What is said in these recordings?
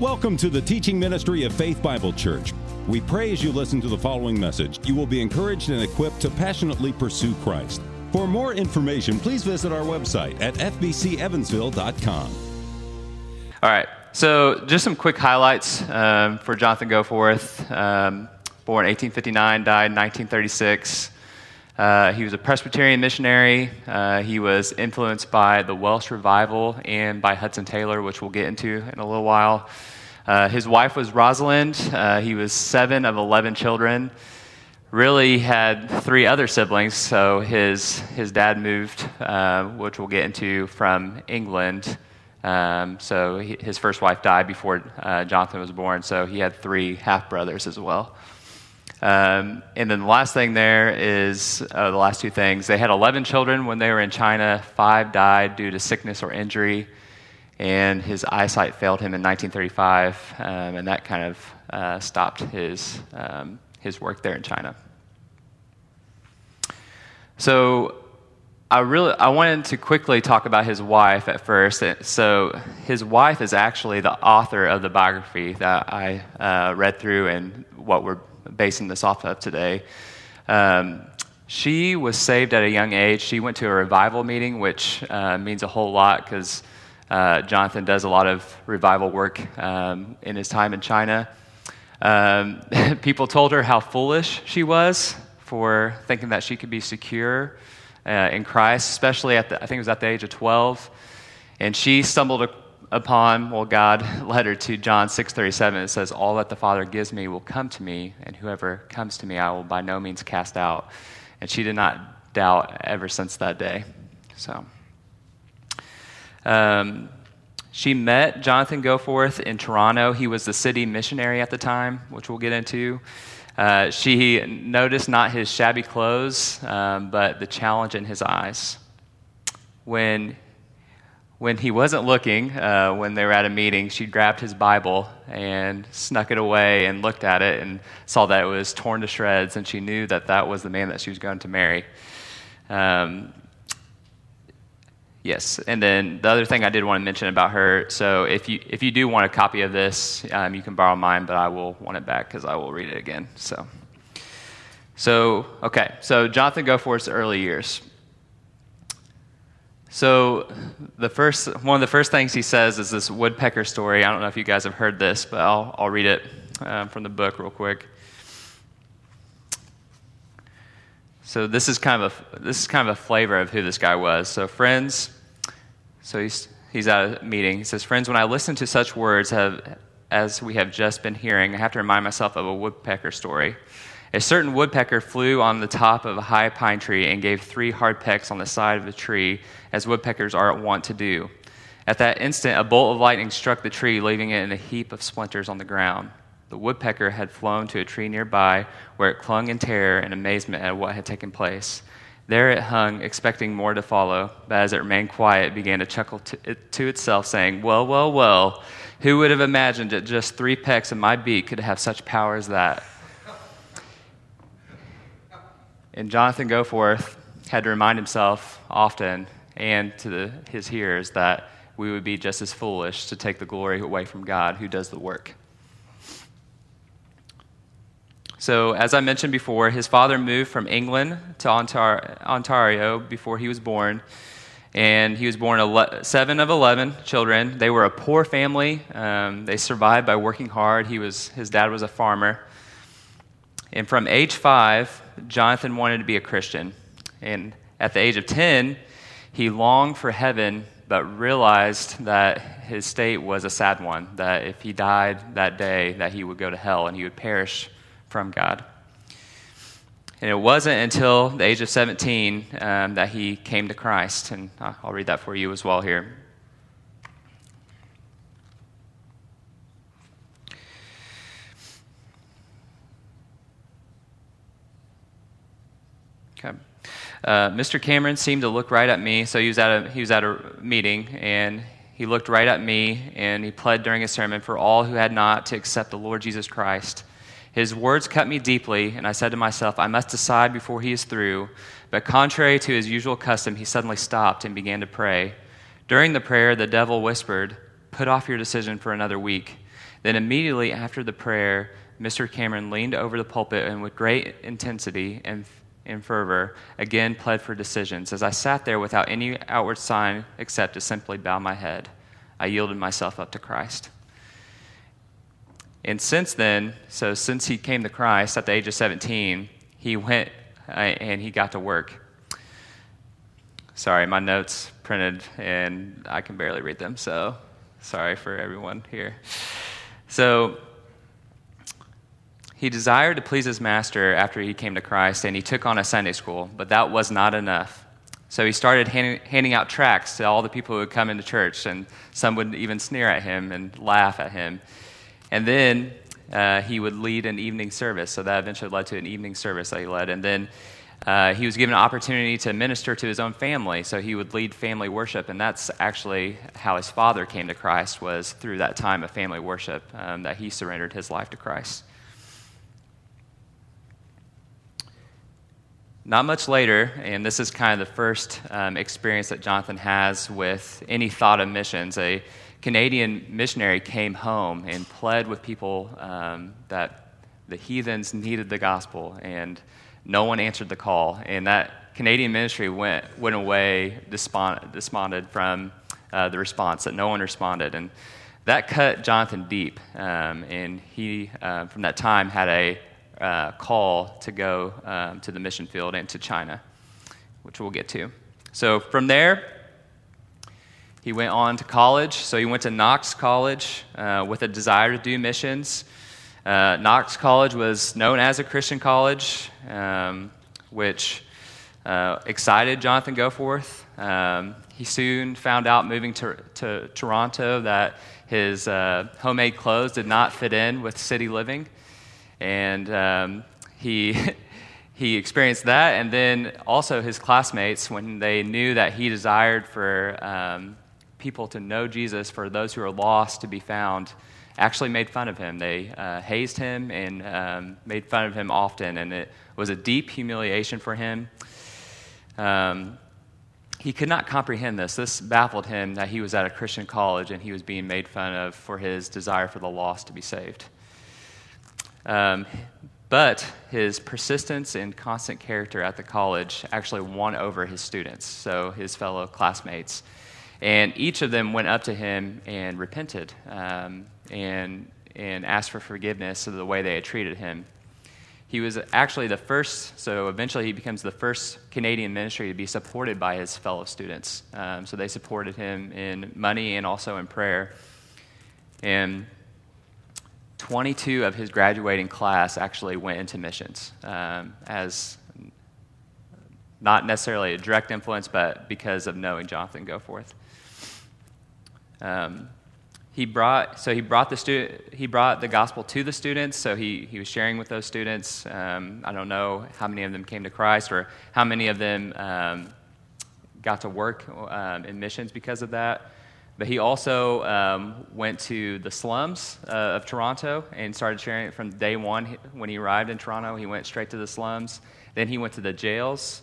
Welcome to the teaching ministry of Faith Bible Church. We pray as you listen to the following message, you will be encouraged and equipped to passionately pursue Christ. For more information, please visit our website at fbcevansville.com. All right, so just some quick highlights um, for Jonathan Goforth. Um, born 1859, died 1936. Uh, he was a Presbyterian missionary. Uh, he was influenced by the Welsh revival and by Hudson Taylor, which we'll get into in a little while. Uh, his wife was Rosalind. Uh, he was seven of 11 children. Really had three other siblings. So his, his dad moved, uh, which we'll get into, from England. Um, so he, his first wife died before uh, Jonathan was born. So he had three half brothers as well. Um, and then the last thing there is uh, the last two things. They had 11 children when they were in China. Five died due to sickness or injury, and his eyesight failed him in 1935, um, and that kind of uh, stopped his, um, his work there in China. So I really I wanted to quickly talk about his wife at first. So his wife is actually the author of the biography that I uh, read through and what we're basing this off of today. Um, she was saved at a young age. She went to a revival meeting, which uh, means a whole lot because uh, Jonathan does a lot of revival work um, in his time in China. Um, people told her how foolish she was for thinking that she could be secure uh, in Christ, especially at the, I think it was at the age of 12. And she stumbled upon, well, God led her to John 6.37. It says, all that the Father gives me will come to me, and whoever comes to me I will by no means cast out. And she did not doubt ever since that day. So, um, she met Jonathan Goforth in Toronto. He was the city missionary at the time, which we'll get into. Uh, she noticed not his shabby clothes, um, but the challenge in his eyes. When when he wasn't looking, uh, when they were at a meeting, she grabbed his Bible and snuck it away and looked at it and saw that it was torn to shreds, and she knew that that was the man that she was going to marry. Um, yes, and then the other thing I did want to mention about her so if you, if you do want a copy of this, um, you can borrow mine, but I will want it back because I will read it again. So. So, okay, so Jonathan Goforth's early years. So, the first, one of the first things he says is this woodpecker story. I don't know if you guys have heard this, but I'll, I'll read it um, from the book real quick. So, this is, kind of a, this is kind of a flavor of who this guy was. So, friends, so he's, he's at a meeting. He says, Friends, when I listen to such words have, as we have just been hearing, I have to remind myself of a woodpecker story. A certain woodpecker flew on the top of a high pine tree and gave three hard pecks on the side of the tree, as woodpeckers are wont to do. At that instant, a bolt of lightning struck the tree, leaving it in a heap of splinters on the ground. The woodpecker had flown to a tree nearby, where it clung in terror and amazement at what had taken place. There it hung, expecting more to follow, but as it remained quiet, it began to chuckle to, to itself, saying, Well, well, well, who would have imagined that just three pecks of my beak could have such power as that? And Jonathan Goforth had to remind himself often and to the, his hearers that we would be just as foolish to take the glory away from God who does the work. So, as I mentioned before, his father moved from England to Ontario before he was born. And he was born seven of 11 children. They were a poor family. Um, they survived by working hard. He was, his dad was a farmer. And from age five, Jonathan wanted to be a Christian. And at the age of 10, he longed for heaven, but realized that his state was a sad one, that if he died that day, that he would go to hell and he would perish from God. And it wasn't until the age of 17 um, that he came to Christ. And I'll read that for you as well here. Okay. Uh, Mr. Cameron seemed to look right at me. So he was, at a, he was at a meeting, and he looked right at me, and he pled during his sermon for all who had not to accept the Lord Jesus Christ. His words cut me deeply, and I said to myself, I must decide before he is through. But contrary to his usual custom, he suddenly stopped and began to pray. During the prayer, the devil whispered, Put off your decision for another week. Then, immediately after the prayer, Mr. Cameron leaned over the pulpit and, with great intensity and, and fervor, again pled for decisions. As I sat there without any outward sign except to simply bow my head, I yielded myself up to Christ. And since then, so since he came to Christ at the age of 17, he went uh, and he got to work. Sorry, my notes printed and I can barely read them, so sorry for everyone here. So, he desired to please his master after he came to Christ, and he took on a Sunday school, but that was not enough. So he started handing, handing, out tracts to all the people who would come into church, and some would even sneer at him and laugh at him. And then uh, he would lead an evening service. So that eventually led to an evening service that he led. And then uh, he was given an opportunity to minister to his own family. So he would lead family worship. And that's actually how his father came to Christ, was through that time of family worship um, that he surrendered his life to Christ. Not much later, and this is kind of the first um, experience that Jonathan has with any thought of missions. A Canadian missionary came home and pled with people um, that the heathens needed the gospel, and no one answered the call. And that Canadian ministry went, went away despondent, desponded from uh, the response, that no one responded. And that cut Jonathan deep, um, and he, uh, from that time, had a uh, call to go um, to the mission field and to China, which we'll get to. So from there, he went on to college. So he went to Knox College uh, with a desire to do missions. Uh, Knox College was known as a Christian college, um, which uh, excited Jonathan Goforth. Um, he soon found out moving to, to Toronto that his uh, homemade clothes did not fit in with city living. And um, he. he experienced that, and then also his classmates, when they knew that he desired for um, people to know Jesus, for those who are lost to be found, actually made fun of him. They uh, hazed him and um, made fun of him often, and it was a deep humiliation for him. Um, he could not comprehend this. This baffled him that he was at a Christian college and he was being made fun of for his desire for the lost to be saved. Um, but his persistence and constant character at the college actually won over his students, so his fellow classmates. And each of them went up to him and repented um, and, and asked for forgiveness of the way they had treated him. He was actually the first, so eventually he becomes the first Canadian ministry to be supported by his fellow students. Um, so they supported him in money and also in prayer. And 22 of his graduating class actually went into missions um, as not necessarily a direct influence, but because of knowing Jonathan Goforth. Um, he brought so he brought the stu- he brought the gospel to the students. So he he was sharing with those students. Um, I don't know how many of them came to Christ or how many of them um, got to work um, in missions because of that. But he also um, went to the slums uh, of Toronto and started sharing it from day one. When he arrived in Toronto, he went straight to the slums. Then he went to the jails.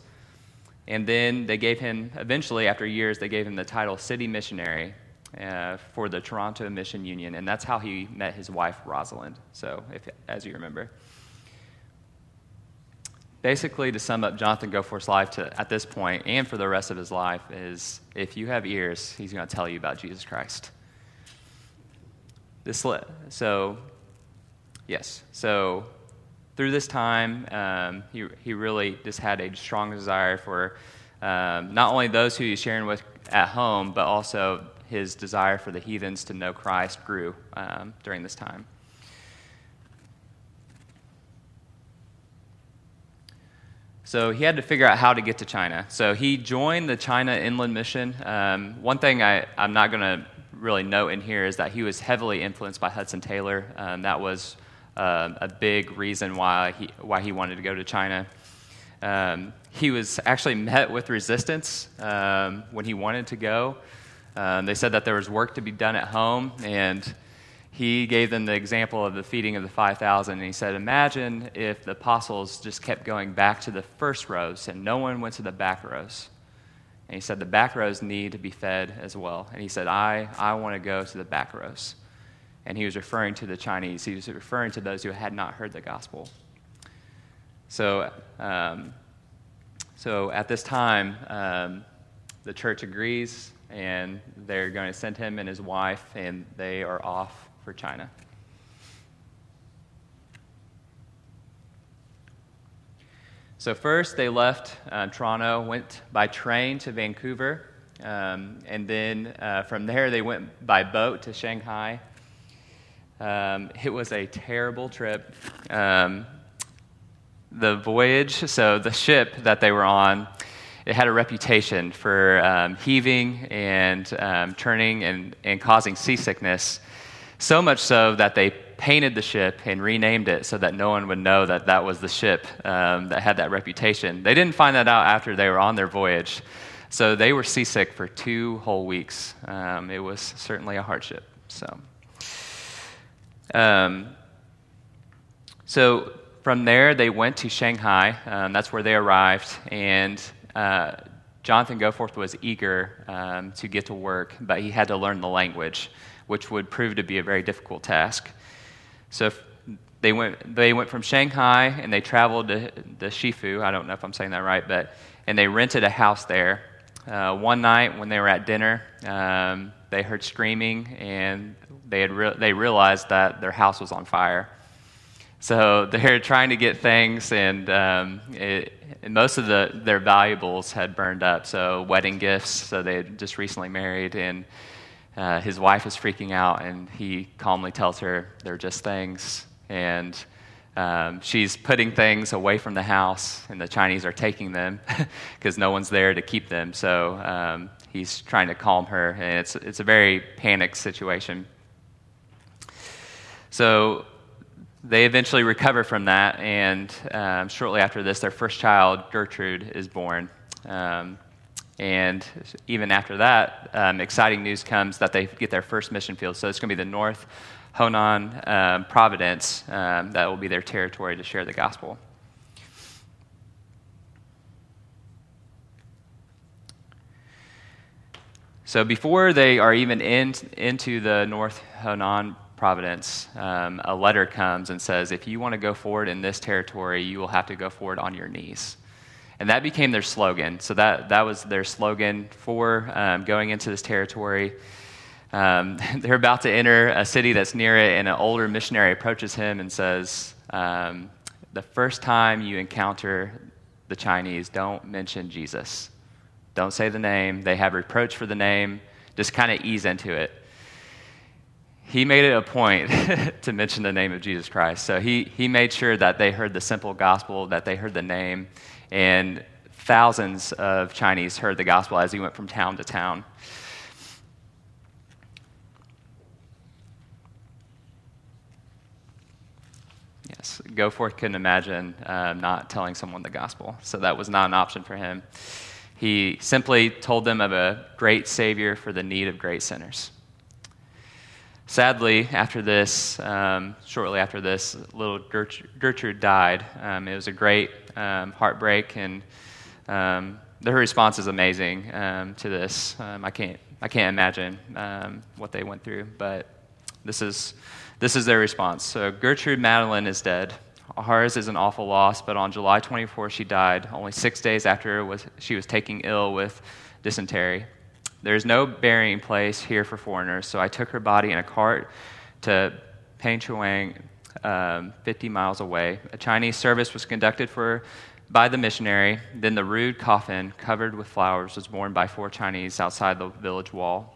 And then they gave him, eventually, after years, they gave him the title City Missionary uh, for the Toronto Mission Union, and that's how he met his wife, Rosalind. So, if, as you remember. Basically, to sum up Jonathan Goforth's life to, at this point and for the rest of his life, is if you have ears, he's going to tell you about Jesus Christ. This, so, yes. So, through this time, um, he, he really just had a strong desire for um, not only those who he's sharing with at home, but also his desire for the heathens to know Christ grew um, during this time. So he had to figure out how to get to China. So he joined the China Inland Mission. Um, one thing I, am not going to really note in here is that he was heavily influenced by Hudson Taylor. Um, that was uh, a big reason why he, why he wanted to go to China. Um, he was actually met with resistance um, when he wanted to go. Um, they said that there was work to be done at home, and he gave them the example of the feeding of the 5,000. And he said, Imagine if the apostles just kept going back to the first rows and no one went to the back rows. And he said, The back rows need to be fed as well. And he said, I, I want to go to the back rows. and he was referring to the Chinese. He was referring to those who had not heard the gospel. So, um, so at this time, um, the church agrees, and they're going to send him and his wife, and they are off for China. So, first, they left uh, Toronto, went by train to Vancouver, um, and then uh, from there, they went by boat to Shanghai. Um, it was a terrible trip. Um, the voyage, so the ship that they were on, it had a reputation for um, heaving and um, turning and, and causing seasickness, so much so that they painted the ship and renamed it so that no one would know that that was the ship um, that had that reputation. They didn't find that out after they were on their voyage. So they were seasick for two whole weeks. Um, it was certainly a hardship. So, um, so from there, they went to Shanghai. Um, that's where they arrived. And uh, Jonathan Goforth was eager um, to get to work, but he had to learn the language, which would prove to be a very difficult task. So they went, they went from Shanghai and they traveled to the Chefoo. I don't know if I'm saying that right, but and they rented a house there. Uh, one night when they were at dinner, um, they heard screaming and they had re- they realized that their house was on fire. So they're trying to get things, and, um, it, and most of the, their valuables had burned up. So wedding gifts. So they had just recently married, and uh, his wife is freaking out, and he calmly tells her they're just things. And um, she's putting things away from the house, and the Chinese are taking them because no one's there to keep them. So um, he's trying to calm her, and it's, it's a very panicked situation. So they eventually recover from that, and um, shortly after this, their first child, Gertrude, is born. Um, and even after that, um, exciting news comes that they get their first mission field. So it's going to be the North Honan um, Providence um, that will be their territory to share the gospel. So before they are even in, into the North Honan Providence, um, a letter comes and says, if you want to go forward in this territory, you will have to go forward on your knees. And that became their slogan. So that, that was their slogan for um, going into this territory. Um, they're about to enter a city that's near it, and an older missionary approaches him and says, um, The first time you encounter the Chinese, don't mention Jesus. Don't say the name. They have reproach for the name. Just kind of ease into it. He made it a point to mention the name of Jesus Christ. So he, he made sure that they heard the simple gospel, that they heard the name, and thousands of Chinese heard the gospel as he went from town to town. Yes, Goforth couldn't imagine uh, not telling someone the gospel, so that was not an option for him. He simply told them of a great Savior for the need of great sinners. Sadly, after this, um, shortly after this, little Gertrude died. Um, it was a great um, heartbreak, and um, her response is amazing um, to this. Um, I can't, I can't imagine what they went through, but this is, this is their response. So Gertrude Madeline is dead. Hers is an awful loss, but on July 24, she died, only six days after was, she was taking ill with dysentery. There's no burying place here for foreigners, so I took her body in a cart to Pengchuang, um, 50 miles away. A Chinese service was conducted for, by the missionary. Then the rude coffin, covered with flowers, was borne by four Chinese outside the village wall.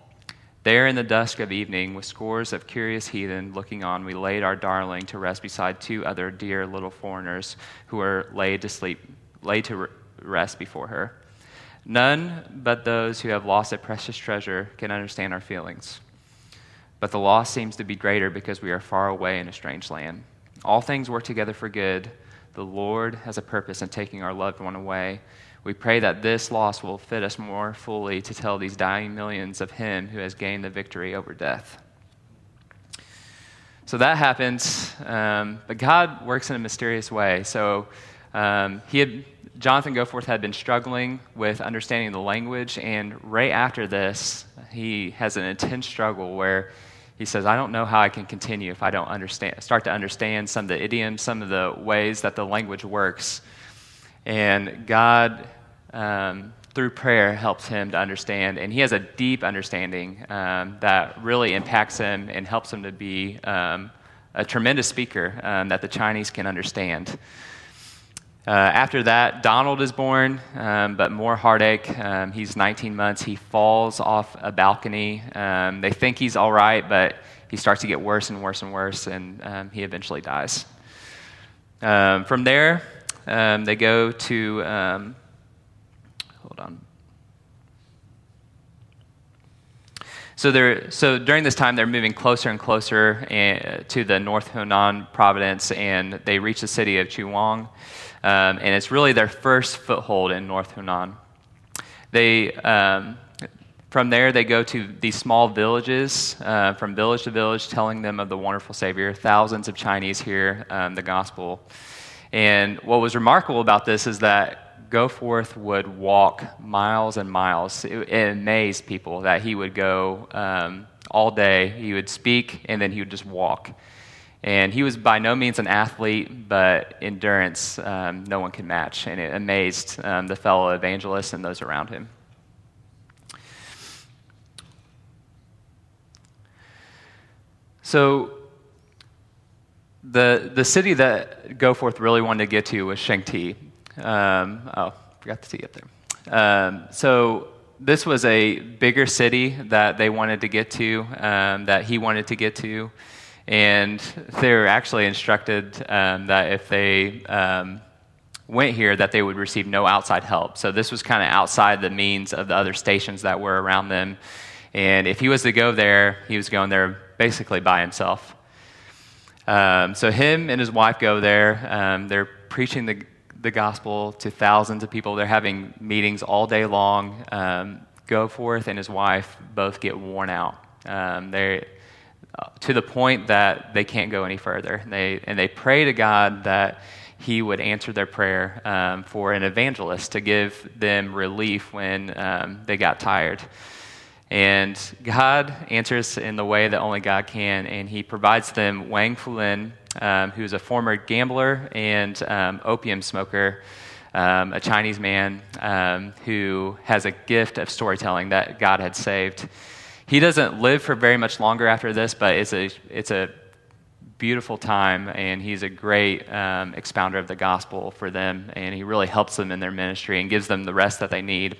There, in the dusk of evening, with scores of curious heathen looking on, we laid our darling to rest beside two other dear little foreigners who were laid to sleep, laid to rest before her. None but those who have lost a precious treasure can understand our feelings. But the loss seems to be greater because we are far away in a strange land. All things work together for good. The Lord has a purpose in taking our loved one away. We pray that this loss will fit us more fully to tell these dying millions of Him who has gained the victory over death. So that happens, um, but God works in a mysterious way. So um, he had Jonathan Goforth had been struggling with understanding the language, and right after this, he has an intense struggle where he says, I don't know how I can continue if I don't understand, start to understand some of the idioms, some of the ways that the language works. And God, um, through prayer, helps him to understand. And he has a deep understanding um, that really impacts him and helps him to be um, a tremendous speaker um, that the Chinese can understand. Uh, after that, Donald is born, um, but more heartache. Um, he's 19 months. He falls off a balcony. Um, they think he's all right, but he starts to get worse and worse and worse, and um, he eventually dies. Um, from there, um, they go to, hold on. So, they're, so during this time, they're moving closer and closer uh, to the North Hunan province, and they reach the city of Chuwang. Um, and it's really their first foothold in North Hunan. They, um, from there, they go to these small villages, uh, from village to village, telling them of the wonderful Savior. Thousands of Chinese hear um, the gospel. And what was remarkable about this is that Goforth would walk miles and miles. It, it amazed people that he would go um, all day. He would speak, and then he would just walk. And he was by no means an athlete, but endurance um, no one can match. And it amazed um, the fellow evangelists and those around him. So, the, the city that Goforth really wanted to get to was Shangti. Um, oh, forgot the T up there. Um, so, this was a bigger city that they wanted to get to, um, that he wanted to get to. And they were actually instructed um, that if they um, went here, that they would receive no outside help. So this was kind of outside the means of the other stations that were around them. And if he was to go there, he was going there basically by himself. Um, so him and his wife go there. Um, they're preaching the, the gospel to thousands of people. They're having meetings all day long. Um, Goforth and his wife both get worn out. Um, they to the point that they can't go any further. They, and they pray to God that He would answer their prayer um, for an evangelist to give them relief when um, they got tired. And God answers in the way that only God can, and He provides them Wang Fulin, um, who's a former gambler and um, opium smoker. Um, a Chinese man um, who has a gift of storytelling that God had saved. He doesn't live for very much longer after this, but it's a, it's a beautiful time, and he's a great um, expounder of the gospel for them, and he really helps them in their ministry and gives them the rest that they need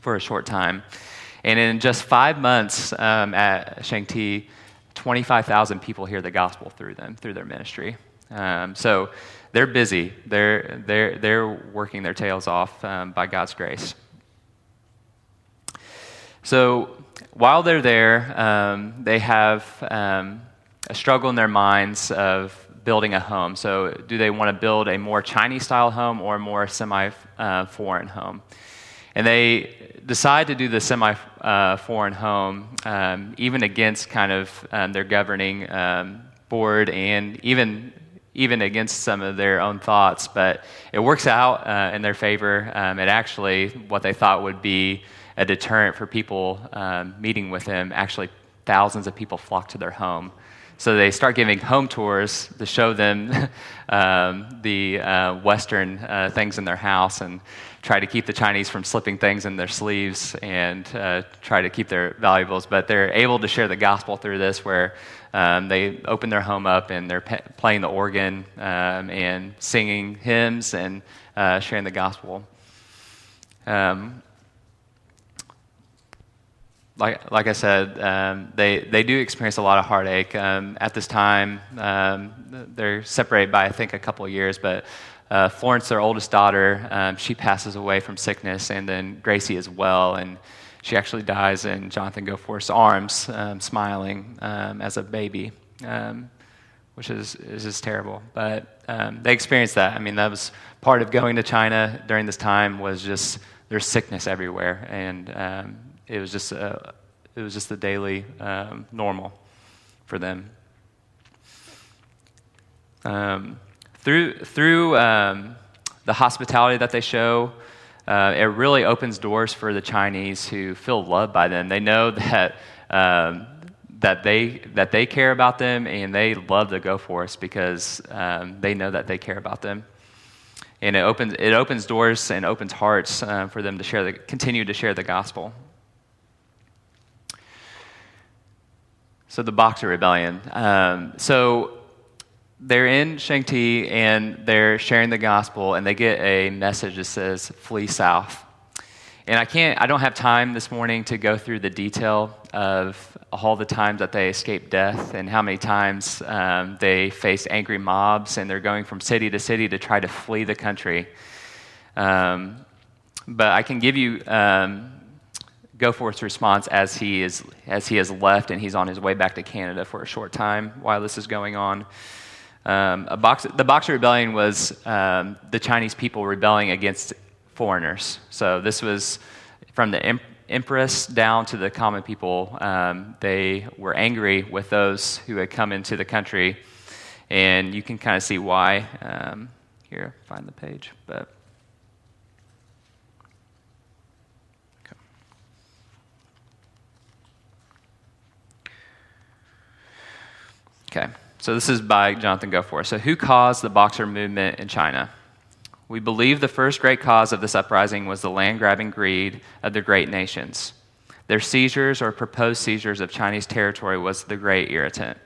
for a short time. And in just five months um, at Shangti, 25,000 people hear the gospel through them, through their ministry. Um, so they're busy. They're, they're, they're working their tails off um, by God's grace. So while they're there, um, they have um, a struggle in their minds of building a home. So, do they want to build a more Chinese style home or a more semi uh, foreign home? And they decide to do the semi uh, foreign home, um, even against kind of um, their governing um, board and even even against some of their own thoughts, but it works out uh, in their favor. Um, it actually, what they thought would be a deterrent for people um, meeting with him. Actually, thousands of people flock to their home. So they start giving home tours to show them um, the uh, Western uh, things in their house and try to keep the Chinese from slipping things in their sleeves and uh, try to keep their valuables. But they're able to share the gospel through this, where um, they open their home up and they're pe- playing the organ um, and singing hymns and uh, sharing the gospel. Um, like, like I said, um, they, they do experience a lot of heartache. Um, at this time, um, they're separated by, I think, a couple of years, but uh, Florence, their oldest daughter, um, she passes away from sickness, and then Gracie as well. And she actually dies in Jonathan Goforth's arms, um, smiling um, as a baby, which is, is just terrible. But they experienced that. I mean, that was part of going to China during this time was just there's sickness everywhere. And it was just a, it was just the daily um, normal for them. Um, through through um, the hospitality that they show, uh, it really opens doors for the Chinese who feel loved by them. They know that um, that they that they care about them and they love the Goforths because um, they know that they care about them and it opens it opens doors and opens hearts uh, for them to share the continue to share the gospel. So the boxer rebellion. Um, so they're in Shangti and they're sharing the gospel and they get a message that says flee south. And I can't, I don't have time this morning to go through the detail of all the times that they escaped death and how many times um, they faced angry mobs and they're going from city to city to try to flee the country. Um, but I can give you um, Goforth's response as he, is, as he has left and he's on his way back to Canada for a short time while this is going on. Um, box, the Boxer Rebellion was um, the Chinese people rebelling against foreigners. So this was from the empress down to the common people. Um, they were angry with those who had come into the country, and you can kind of see why. Um, here, find the page, but. Okay, so this is by Jonathan Goforth. So, who caused the Boxer movement in China? We believe the first great cause of this uprising was the land grabbing greed of the great nations. Their seizures or proposed seizures of Chinese territory was the great irritant.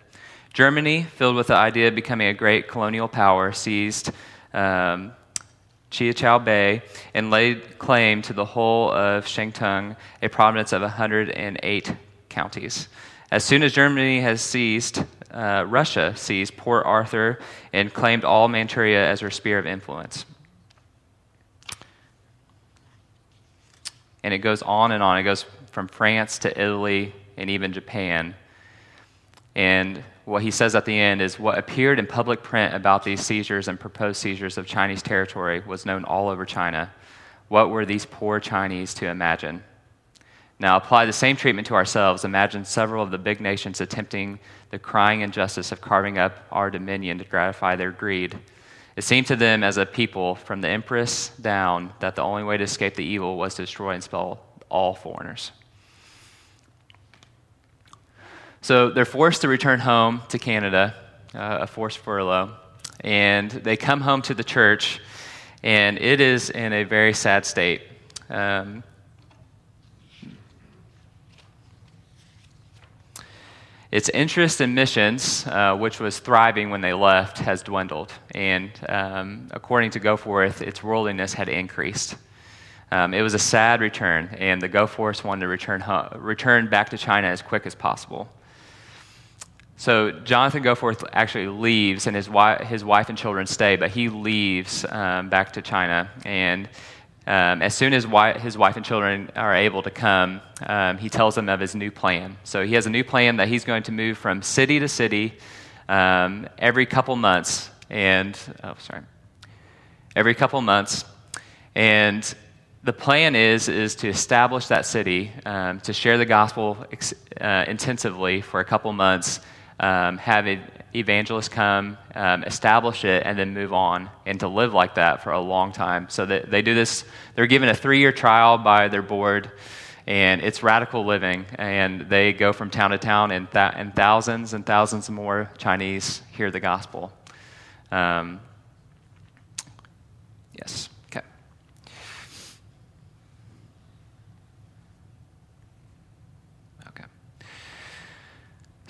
Germany, filled with the idea of becoming a great colonial power, seized um, Kiaochow Bay and laid claim to the whole of Shantung, a province of 108 counties. As soon as Germany has seized, uh, Russia seized Port Arthur and claimed all Manchuria as her sphere of influence. And it goes on and on. It goes from France to Italy and even Japan. And what he says at the end is what appeared in public print about these seizures and proposed seizures of Chinese territory was known all over China. What were these poor Chinese to imagine? Now, apply the same treatment to ourselves. Imagine several of the big nations attempting the crying injustice of carving up our dominion to gratify their greed. It seemed to them as a people, from the empress down, that the only way to escape the evil was to destroy and expel all foreigners. So they're forced to return home to Canada, uh, a forced furlough, and they come home to the church, and it is in a very sad state. Um, Its interest in missions, uh, which was thriving when they left, has dwindled. And um, according to Goforth, its worldliness had increased. Um, it was a sad return, and the Goforths wanted to return, return back to China as quick as possible. So Jonathan Goforth actually leaves, and his wife, his wife and children stay, but he leaves um, back to China. And um, as soon as his wife and children are able to come, um, he tells them of his new plan. So he has a new plan that he's going to move from city to city um, every couple months, and oh, sorry, every couple months, and the plan is is to establish that city, um, to share the gospel ex- uh, intensively for a couple months, um, have evangelists come, um, establish it, and then move on, and to live like that for a long time. So that they do this, they're given a three year trial by their board, and it's radical living. And they go from town to town, and, th- and thousands and thousands more Chinese hear the gospel. Um, yes.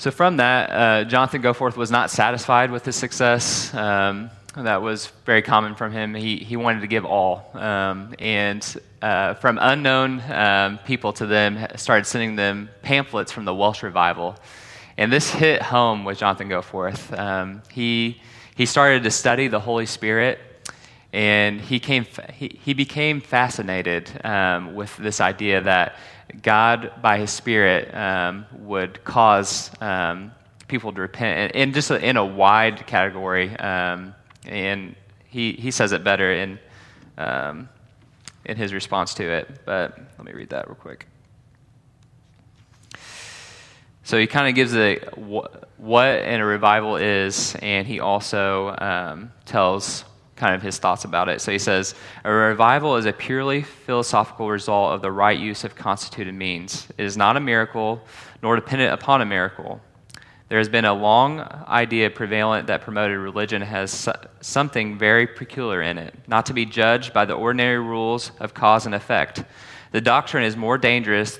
So, from that, uh, Jonathan Goforth was not satisfied with his success. Um, that was very common from him. He, he wanted to give all. Um, and uh, from unknown um, people to them, started sending them pamphlets from the Welsh revival. And this hit home with Jonathan Goforth. Um, he, he started to study the Holy Spirit, and he, came, he, he became fascinated um, with this idea that God, by His Spirit, um, would cause um, people to repent, and, just in a wide category. Um, and he, he says it better in, um, in his response to it. But let me read that real quick. So he kind of gives a what in a revival is, and he also um, tells kind of his thoughts about it. So he says, A revival is a purely philosophical result of the right use of constituted means. It is not a miracle, nor dependent upon a miracle. There has been a long idea prevalent that promoted religion has something very peculiar in it, not to be judged by the ordinary rules of cause and effect. The doctrine is more dangerous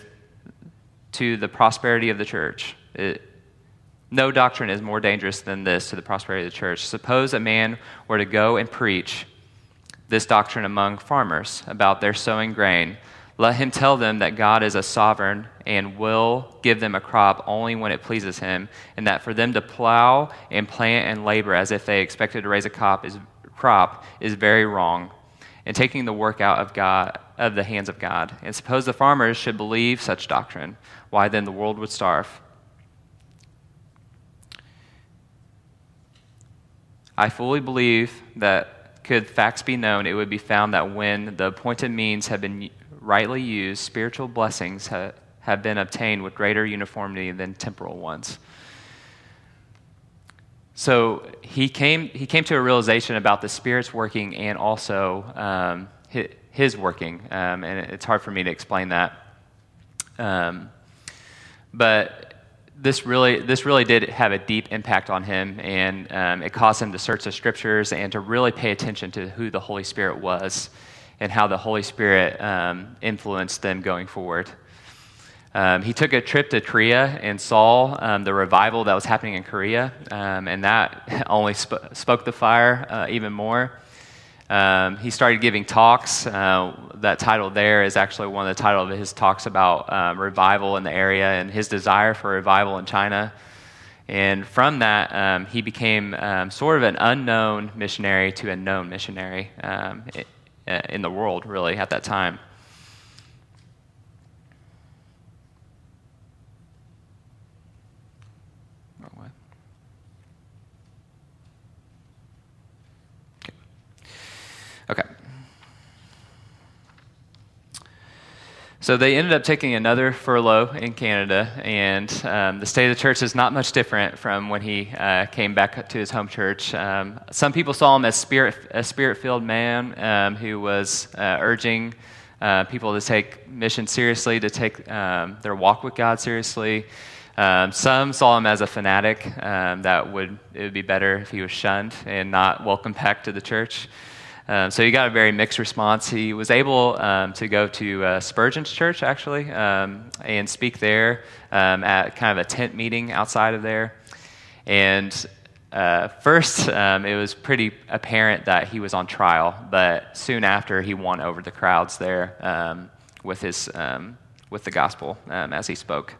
to the prosperity of the church. It, no doctrine is more dangerous than this to the prosperity of the church. Suppose a man were to go and preach this doctrine among farmers about their sowing grain. Let him tell them that God is a sovereign and will give them a crop only when it pleases him, and that for them to plow and plant and labor as if they expected to raise a crop is, crop is very wrong, and taking the work out of God of the hands of God. And suppose the farmers should believe such doctrine, why then the world would starve. I fully believe that could facts be known, it would be found that when the appointed means have been rightly used, spiritual blessings have, have been obtained with greater uniformity than temporal ones. So he came, he came to a realization about the Spirit's working and also um, his, working. Um, and it's hard for me to explain that. Um, but this really, this really did have a deep impact on him, and um, it caused him to search the scriptures and to really pay attention to who the Holy Spirit was and how the Holy Spirit um, influenced them going forward. Um, he took a trip to Korea and saw um, the revival that was happening in Korea, um, and that only sp- spoke the fire uh, even more. Um, he started giving talks. Uh, that title there is actually one of the titles of his talks about um, revival in the area and his desire for revival in China. And from that, um, he became um, sort of an unknown missionary to a known missionary um, in the world, really, at that time. Okay. So they ended up taking another furlough in Canada, and um, the state of the church is not much different from when he uh, came back to his home church. Um, some people saw him as spirit, a spirit-filled man um, who was uh, urging uh, people to take mission seriously, to take um, their walk with God seriously. Um, some saw him as a fanatic um, that would it would be better if he was shunned and not welcomed back to the church. Um, so he got a very mixed response. He was able um, to go to uh, Spurgeon's church, actually, um, and speak there um, at kind of a tent meeting outside of there. And uh, first, um, it was pretty apparent that he was on trial, but soon after, he won over the crowds there um, with, his, with the gospel as he spoke.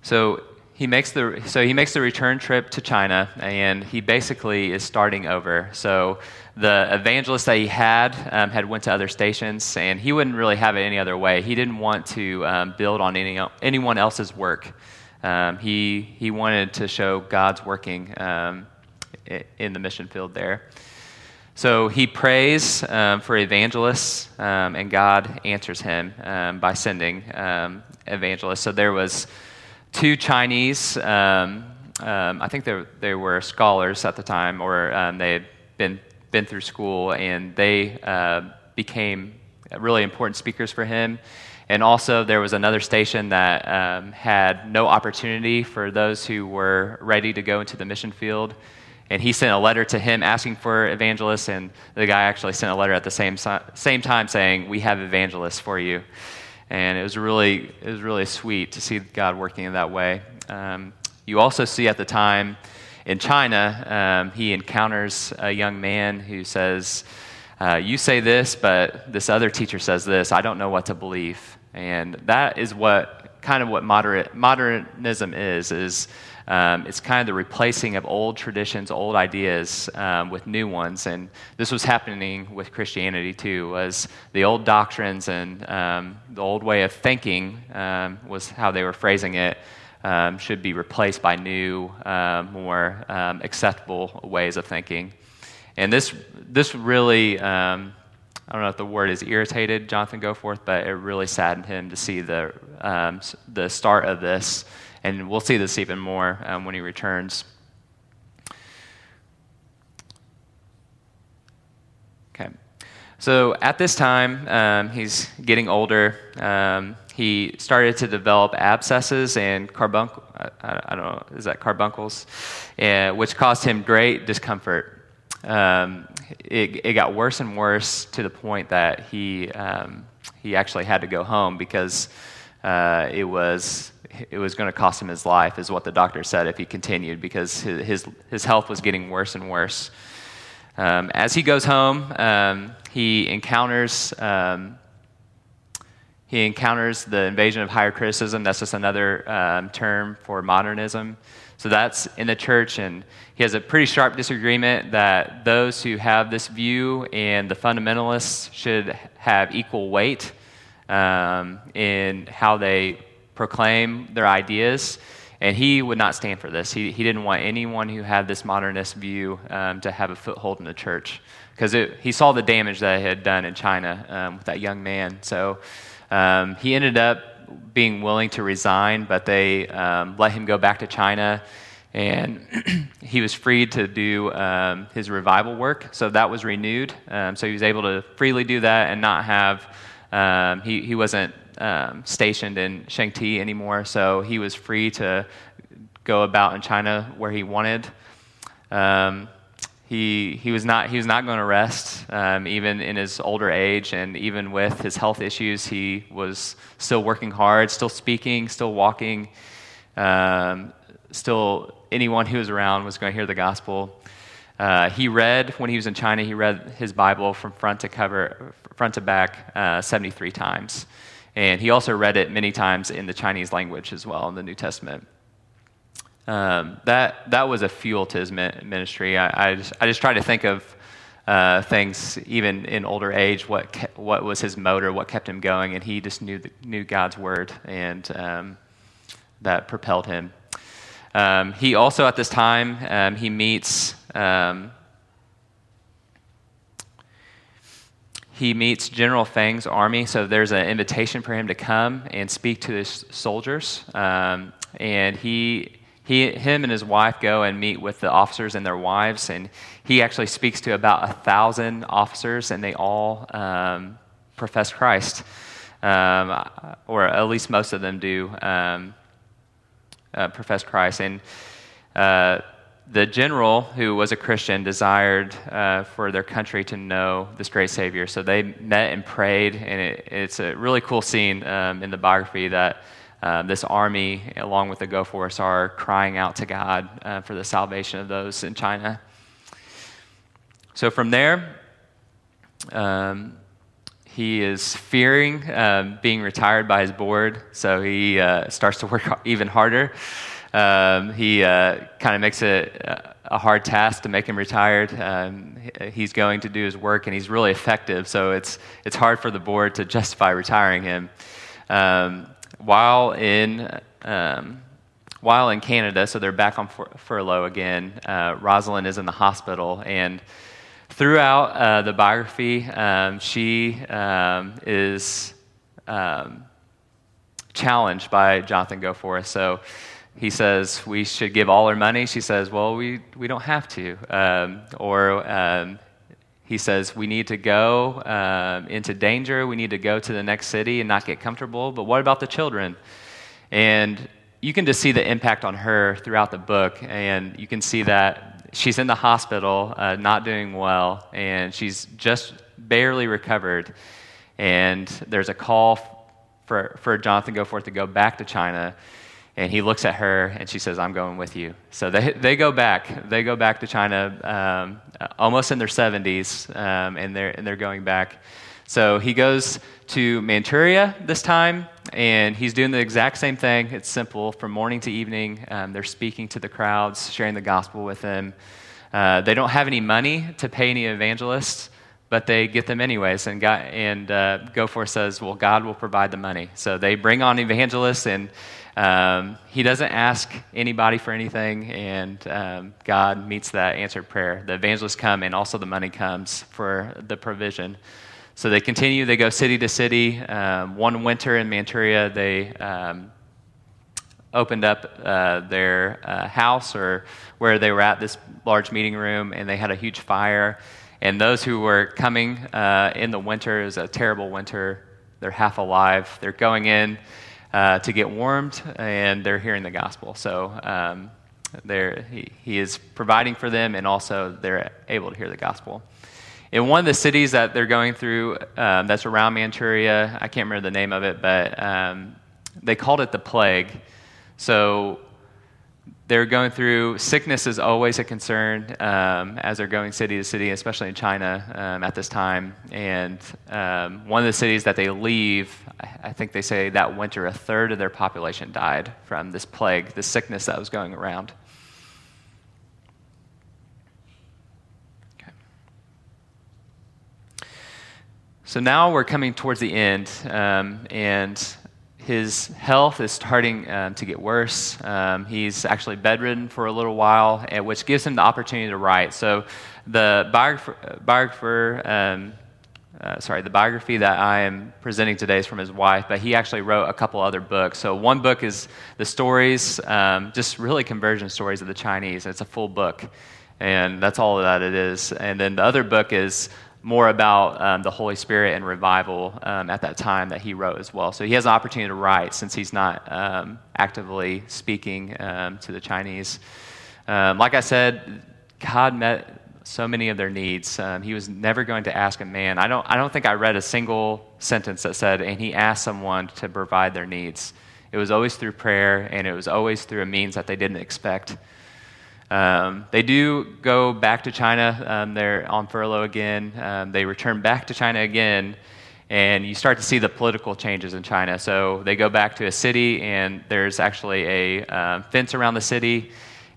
So he makes the so he makes the return trip to China, and he basically is starting over. So the evangelist that he had um, had went to other stations, and he wouldn't really have it any other way. He didn't want to um, build on any anyone else's work. Um, he he wanted to show God's working um, in the mission field there. So he prays um, for evangelists, um, and God answers him by sending evangelists. So there was two Chinese, um, um, I think they, they were scholars at the time, or um, they had been, been through school, and they uh, became really important speakers for him. And also, there was another station that um, had no opportunity for those who were ready to go into the mission field. And he sent a letter to him asking for evangelists, and the guy actually sent a letter at the same, same time saying, We have evangelists for you and it was really it was really sweet to see God working in that way. Um, you also see at the time in China, um, he encounters a young man who says, uh, "You say this, but this other teacher says this. I don't know what to believe." And that is what kind of what moderate, modernism is is um, it's kind of the replacing of old traditions, old ideas um, with new ones. And this was happening with Christianity too, was the old doctrines and um, the old way of thinking um, was how they were phrasing it. Um, should be replaced by new, uh, more acceptable ways of thinking. And this, this really, I don't know if the word is irritated Jonathan Goforth, but it really saddened him to see the, um, the start of this and we'll see this even more um, when he returns. Okay. So at this time, um, he's getting older. Um, he started to develop abscesses and carbuncles. I, I, don't know, is that carbuncles? Uh, which caused him great discomfort. Um, it, it, got worse and worse to the point that he, um, he actually had to go home because uh, it was it was going to cost him his life, is what the doctor said if he continued, because his, his, health was getting worse and worse. Um, as he goes home, um, he encounters um, he encounters the invasion of higher criticism. That's just another um, term for modernism. So that's in the church, and he has a pretty sharp disagreement that those who have this view and the fundamentalists should have equal weight um, in how they proclaim their ideas. And he would not stand for this. He, he didn't want anyone who had this modernist view um, to have a foothold in the church because he saw the damage that it had done in China um, with that young man. So um, he ended up being willing to resign, but they um, let him go back to China. And he was free to do um, his revival work. So that was renewed. Um, so he was able to freely do that and not have, he, he wasn't um, stationed in Changte anymore, so he was free to go about in China where he wanted. Um, he, he, was not, he was not going to rest, um, even in his older age, and even with his health issues, he was still working hard, still speaking, still walking. Um, still, anyone who was around was going to hear the gospel. Uh, he read, when he was in China, he read his Bible from front to cover, front to back uh, 73 times. And he also read it many times in the Chinese language as well in the New Testament. Um, that, that was a fuel to his ministry. I, I, just, I just try to think of uh, things, even in older age, what, ke- what was his motor, what kept him going, and he just knew, the, knew God's word, and um, that propelled him. Um, he also, at this time, um, he meets he meets General Fang's army, so there's an invitation for him to come and speak to his soldiers. Um, and he, he, him and his wife go and meet with the officers and their wives, and he actually speaks to about a thousand officers, and they all um, profess Christ, um, or at least most of them do um, uh, profess Christ. And uh, the general, who was a Christian, desired uh, for their country to know this great Savior. So they met and prayed, and it, it's a really cool scene um, in the biography that uh, this army, along with the Goforths, are crying out to God uh, for the salvation of those in China. So from there, um, he is fearing um, being retired by his board, so he uh, starts to work even harder. Um, he uh, kind of makes it a hard task to make him retired. Um, he's going to do his work, and he's really effective, so it's, it's hard for the board to justify retiring him. Um, while, in, um, while in Canada, so they're back on fur- furlough again, uh, Rosalind is in the hospital, and throughout uh, the biography, um, she um, is challenged by Jonathan Goforth. So he says we should give all our money. She says, well, we, we don't have to. Um, or um, he says we need to go um, into danger. We need to go to the next city and not get comfortable. But what about the children? And you can just see the impact on her throughout the book. And you can see that she's in the hospital, uh, not doing well, and she's just barely recovered. And there's a call for, for Jonathan Goforth to go back to China and he looks at her and she says, I'm going with you. So they, they go back. They go back to China um, almost in their 70s, um, and, they're, and they're going back. So he goes to Manchuria this time, and he's doing the exact same thing. It's simple from morning to evening. Um, they're speaking to the crowds, sharing the gospel with them. Uh, they don't have any money to pay any evangelists, but they get them anyways. And, God, and uh, Goforth says, Well, God will provide the money. So they bring on evangelists and um, he doesn't ask anybody for anything, and um, God meets that answered prayer. The evangelists come, and also the money comes for the provision. So they continue, they go city to city. Um, one winter in Manchuria, they um, opened up uh, their uh, house or where they were at, this large meeting room, and they had a huge fire. And those who were coming uh, in the winter, was a terrible winter, they're half alive. They're going in uh, to get warmed, and they're hearing the gospel. So um, he, he is providing for them, and also they're able to hear the gospel. In one of the cities that they're going through, um, that's around Manchuria, I can't remember the name of it, but um, they called it the plague. So they're going through sickness is always a concern um, as they're going city to city, especially in China um, at this time. And um, one of the cities that they leave, I think they say that winter, a third of their population died from this plague, this sickness that was going around. So now we're coming towards the end, um, and his health is starting um, to get worse. Um, he's actually bedridden for a little while, which gives him the opportunity to write. So, the biographer, biographer um, uh, sorry, the biography that I am presenting today is from his wife, but he actually wrote a couple other books. So, one book is the stories, um, just really conversion stories of the Chinese. It's a full book, and that's all that it is. And then the other book is more about um, the Holy Spirit and revival um, at that time that he wrote as well. So he has an opportunity to write since he's not um, actively speaking um, to the Chinese. Um, like I said, God met so many of their needs. Um, he was never going to ask a man. I don't, I don't think I read a single sentence that said, and he asked someone to provide their needs. It was always through prayer, and it was always through a means that they didn't expect. Um, they do go back to China. Um, they're on furlough again. Um, they return back to China again, and you start to see the political changes in China. So they go back to a city, and there's actually a um, fence around the city,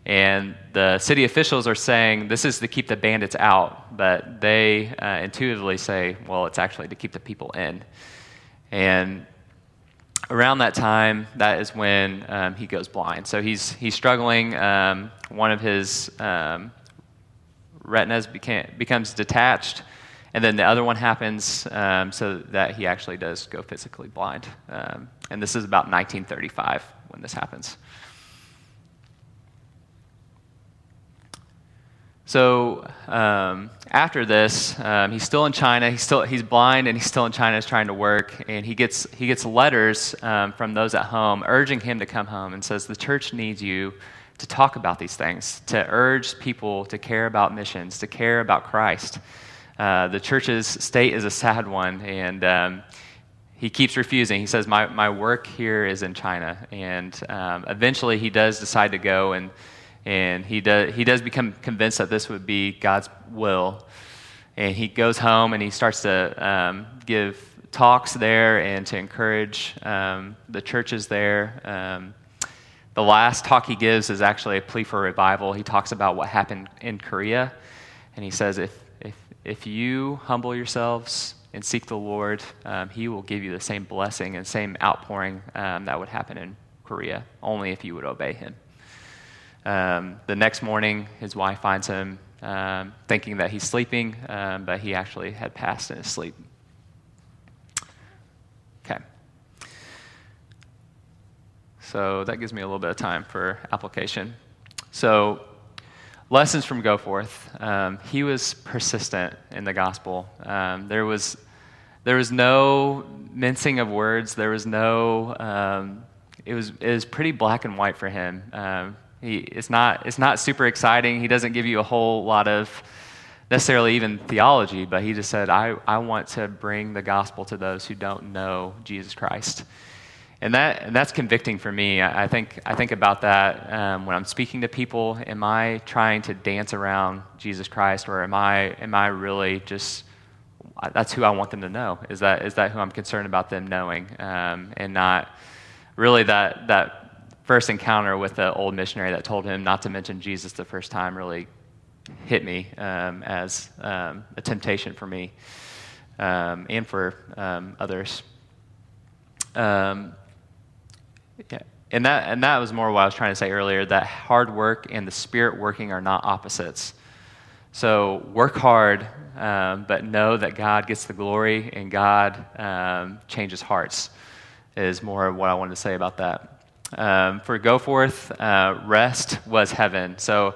and the city officials are saying this is to keep the bandits out, but they uh, intuitively say, well, it's actually to keep the people in. And around that time, that is when um, he goes blind. So he's, he's struggling. Um, one of his um, retinas became, becomes detached, and then the other one happens um, so that he actually does go physically blind. Um, and this is about 1935 when this happens. So um, after this, um, he's still in China. He's still he's blind and he's still in China. He's trying to work, and he gets he gets letters um, from those at home urging him to come home and says the church needs you to talk about these things, to urge people to care about missions, to care about Christ. Uh, the church's state is a sad one, and um, he keeps refusing. He says, "My my work here is in China," and um, eventually he does decide to go and and he does, he does become convinced that this would be God's will. And he goes home and he starts to um, give talks there and to encourage um, the churches there. Um, the last talk he gives is actually a plea for revival. He talks about what happened in Korea, and he says, If, if, if you humble yourselves and seek the Lord, um, he will give you the same blessing and same outpouring um, that would happen in Korea, only if you would obey him. Um, the next morning, his wife finds him um, thinking that he's sleeping, um, but he actually had passed in his sleep. Okay. So that gives me a little bit of time for application. So, lessons from Goforth. Um, he was persistent in the gospel. Um, there was there was no mincing of words. There was no. Um, it was it was pretty black and white for him. Um, he, it's, not, it's not super exciting. He doesn't give you a whole lot of necessarily even theology, but he just said, I, I want to bring the gospel to those who don't know Jesus Christ. And, that, and that's convicting for me. I, I think, I think about that um, when I'm speaking to people. Am I trying to dance around Jesus Christ, or am I, am I really just, that's who I want them to know? Is that, is that who I'm concerned about them knowing? Um, and not really that, that first encounter with the old missionary that told him not to mention Jesus the first time really hit me um, as um, a temptation for me um, and for um, others. Um, yeah. And that, and that was more what I was trying to say earlier that hard work and the spirit working are not opposites. So work hard, um, but know that God gets the glory and God changes hearts, is more of what I wanted to say about that. Um, for Goforth, uh, rest was heaven. So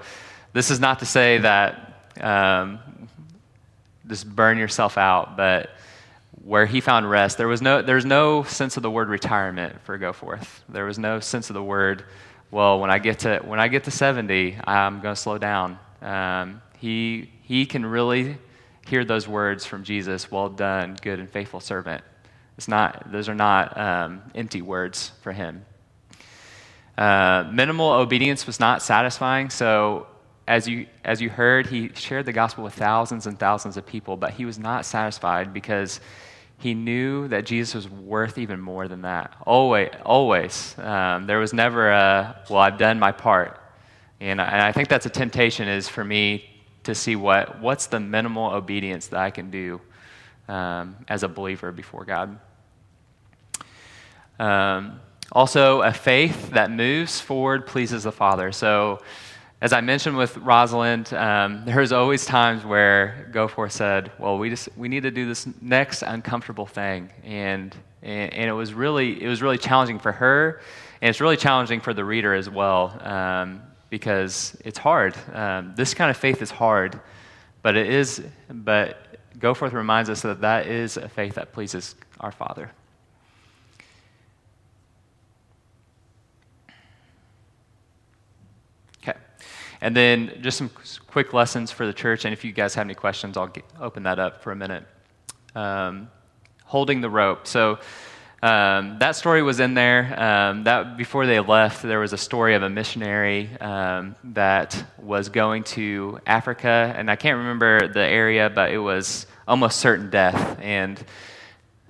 this is not to say that um, just burn yourself out. But where he found rest, there was no, there's no sense of the word retirement for Goforth. There was no sense of the word, well, when I get to, when I get to 70, I'm going to slow down. Um, he, he can really hear those words from Jesus, well done, good and faithful servant. It's not, those are not um, empty words for him. Uh, minimal obedience was not satisfying, so as you, as you heard, he shared the gospel with thousands and thousands of people, but he was not satisfied because he knew that Jesus was worth even more than that. Always, always. Um, there was never a, well, I've done my part. And I, and I think that's a temptation is for me to see what, what's the minimal obedience that I can do um, as a believer before God. Um, also, a faith that moves forward pleases the Father. So, as I mentioned with Rosalind, um, there's always times where Goforth said, "Well, we just we need to do this next uncomfortable thing," and, and and, it was really it was really challenging for her, and it's really challenging for the reader as well um, because it's hard. Um, this kind of faith is hard, but it is. But Goforth reminds us that that is a faith that pleases our Father. And then just some quick lessons for the church. And if you guys have any questions, I'll get, open that up for a minute. Um, holding the rope. So um, that story was in there. Um, that before they left, there was a story of a missionary um, that was going to Africa, and I can't remember the area, but it was almost certain death. And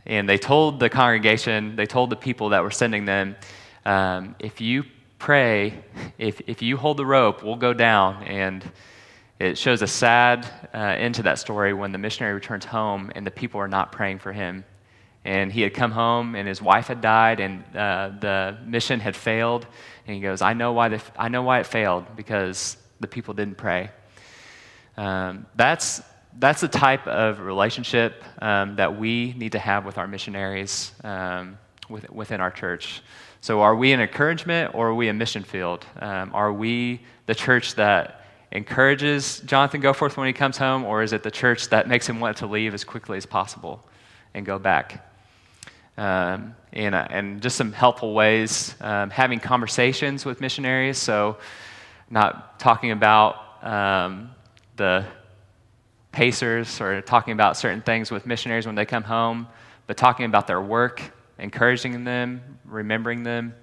and they told the congregation, they told the people that were sending them, um, if you pray, if, if you hold the rope, we'll go down. And it shows a sad uh, end to that story when the missionary returns home and the people are not praying for him. And he had come home and his wife had died and uh, the mission had failed. And he goes, I know, why I know why it failed because the people didn't pray. Um, that's, that's the type of relationship um, that we need to have with our missionaries um, within our church. So, are we an encouragement or are we a mission field? Um, are we the church that encourages Jonathan Goforth when he comes home, or is it the church that makes him want to leave as quickly as possible and go back? Um, and, uh, and just some helpful ways um, having conversations with missionaries. So, not talking about um, the pacers or talking about certain things with missionaries when they come home, but talking about their work encouraging them, remembering them.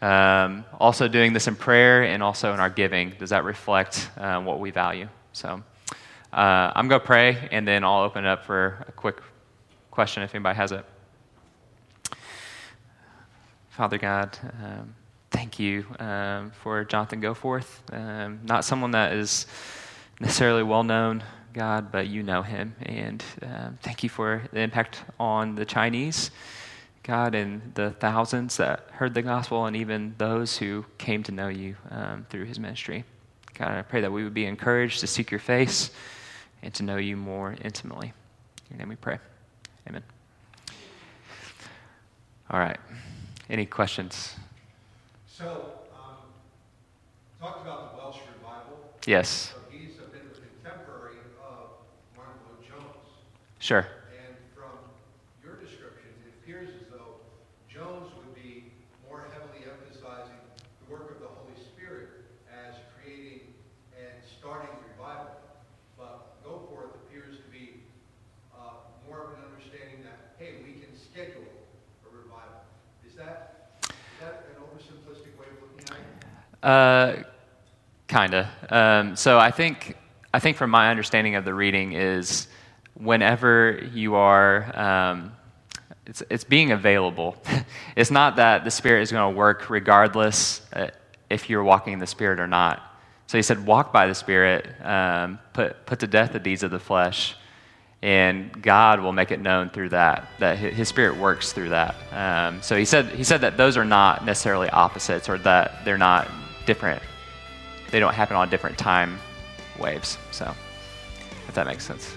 Um, also, doing this in prayer and also in our giving. Does that reflect uh, what we value? So, uh, I'm going to pray and then I'll open it up for a quick question if anybody has it. Father God, um, thank you um, for Jonathan Goforth. Um, not someone that is necessarily well known, God, but you know him. And um, thank you for the impact on the Chinese. God, and the thousands that heard the gospel, and even those who came to know you um, through his ministry. God, I pray that we would be encouraged to seek your face and to know you more intimately. In your name we pray. Amen. All right. Any questions? So, um, talked about the Welsh revival. Yes. So he's a bit of a contemporary of Martyn Lloyd-Jones. Sure. Uh, kinda. Um, so I think I think from my understanding of the reading is whenever you are. Um, it's, it's being available. it's not that the Spirit is going to work regardless uh, if you're walking in the Spirit or not. So he said, walk by the Spirit, um, put, put to death the deeds of the flesh, and God will make it known through that, that his Spirit works through that. Um, so he said, he said that those are not necessarily opposites or that they're not different, they don't happen on different time waves. So, if that makes sense.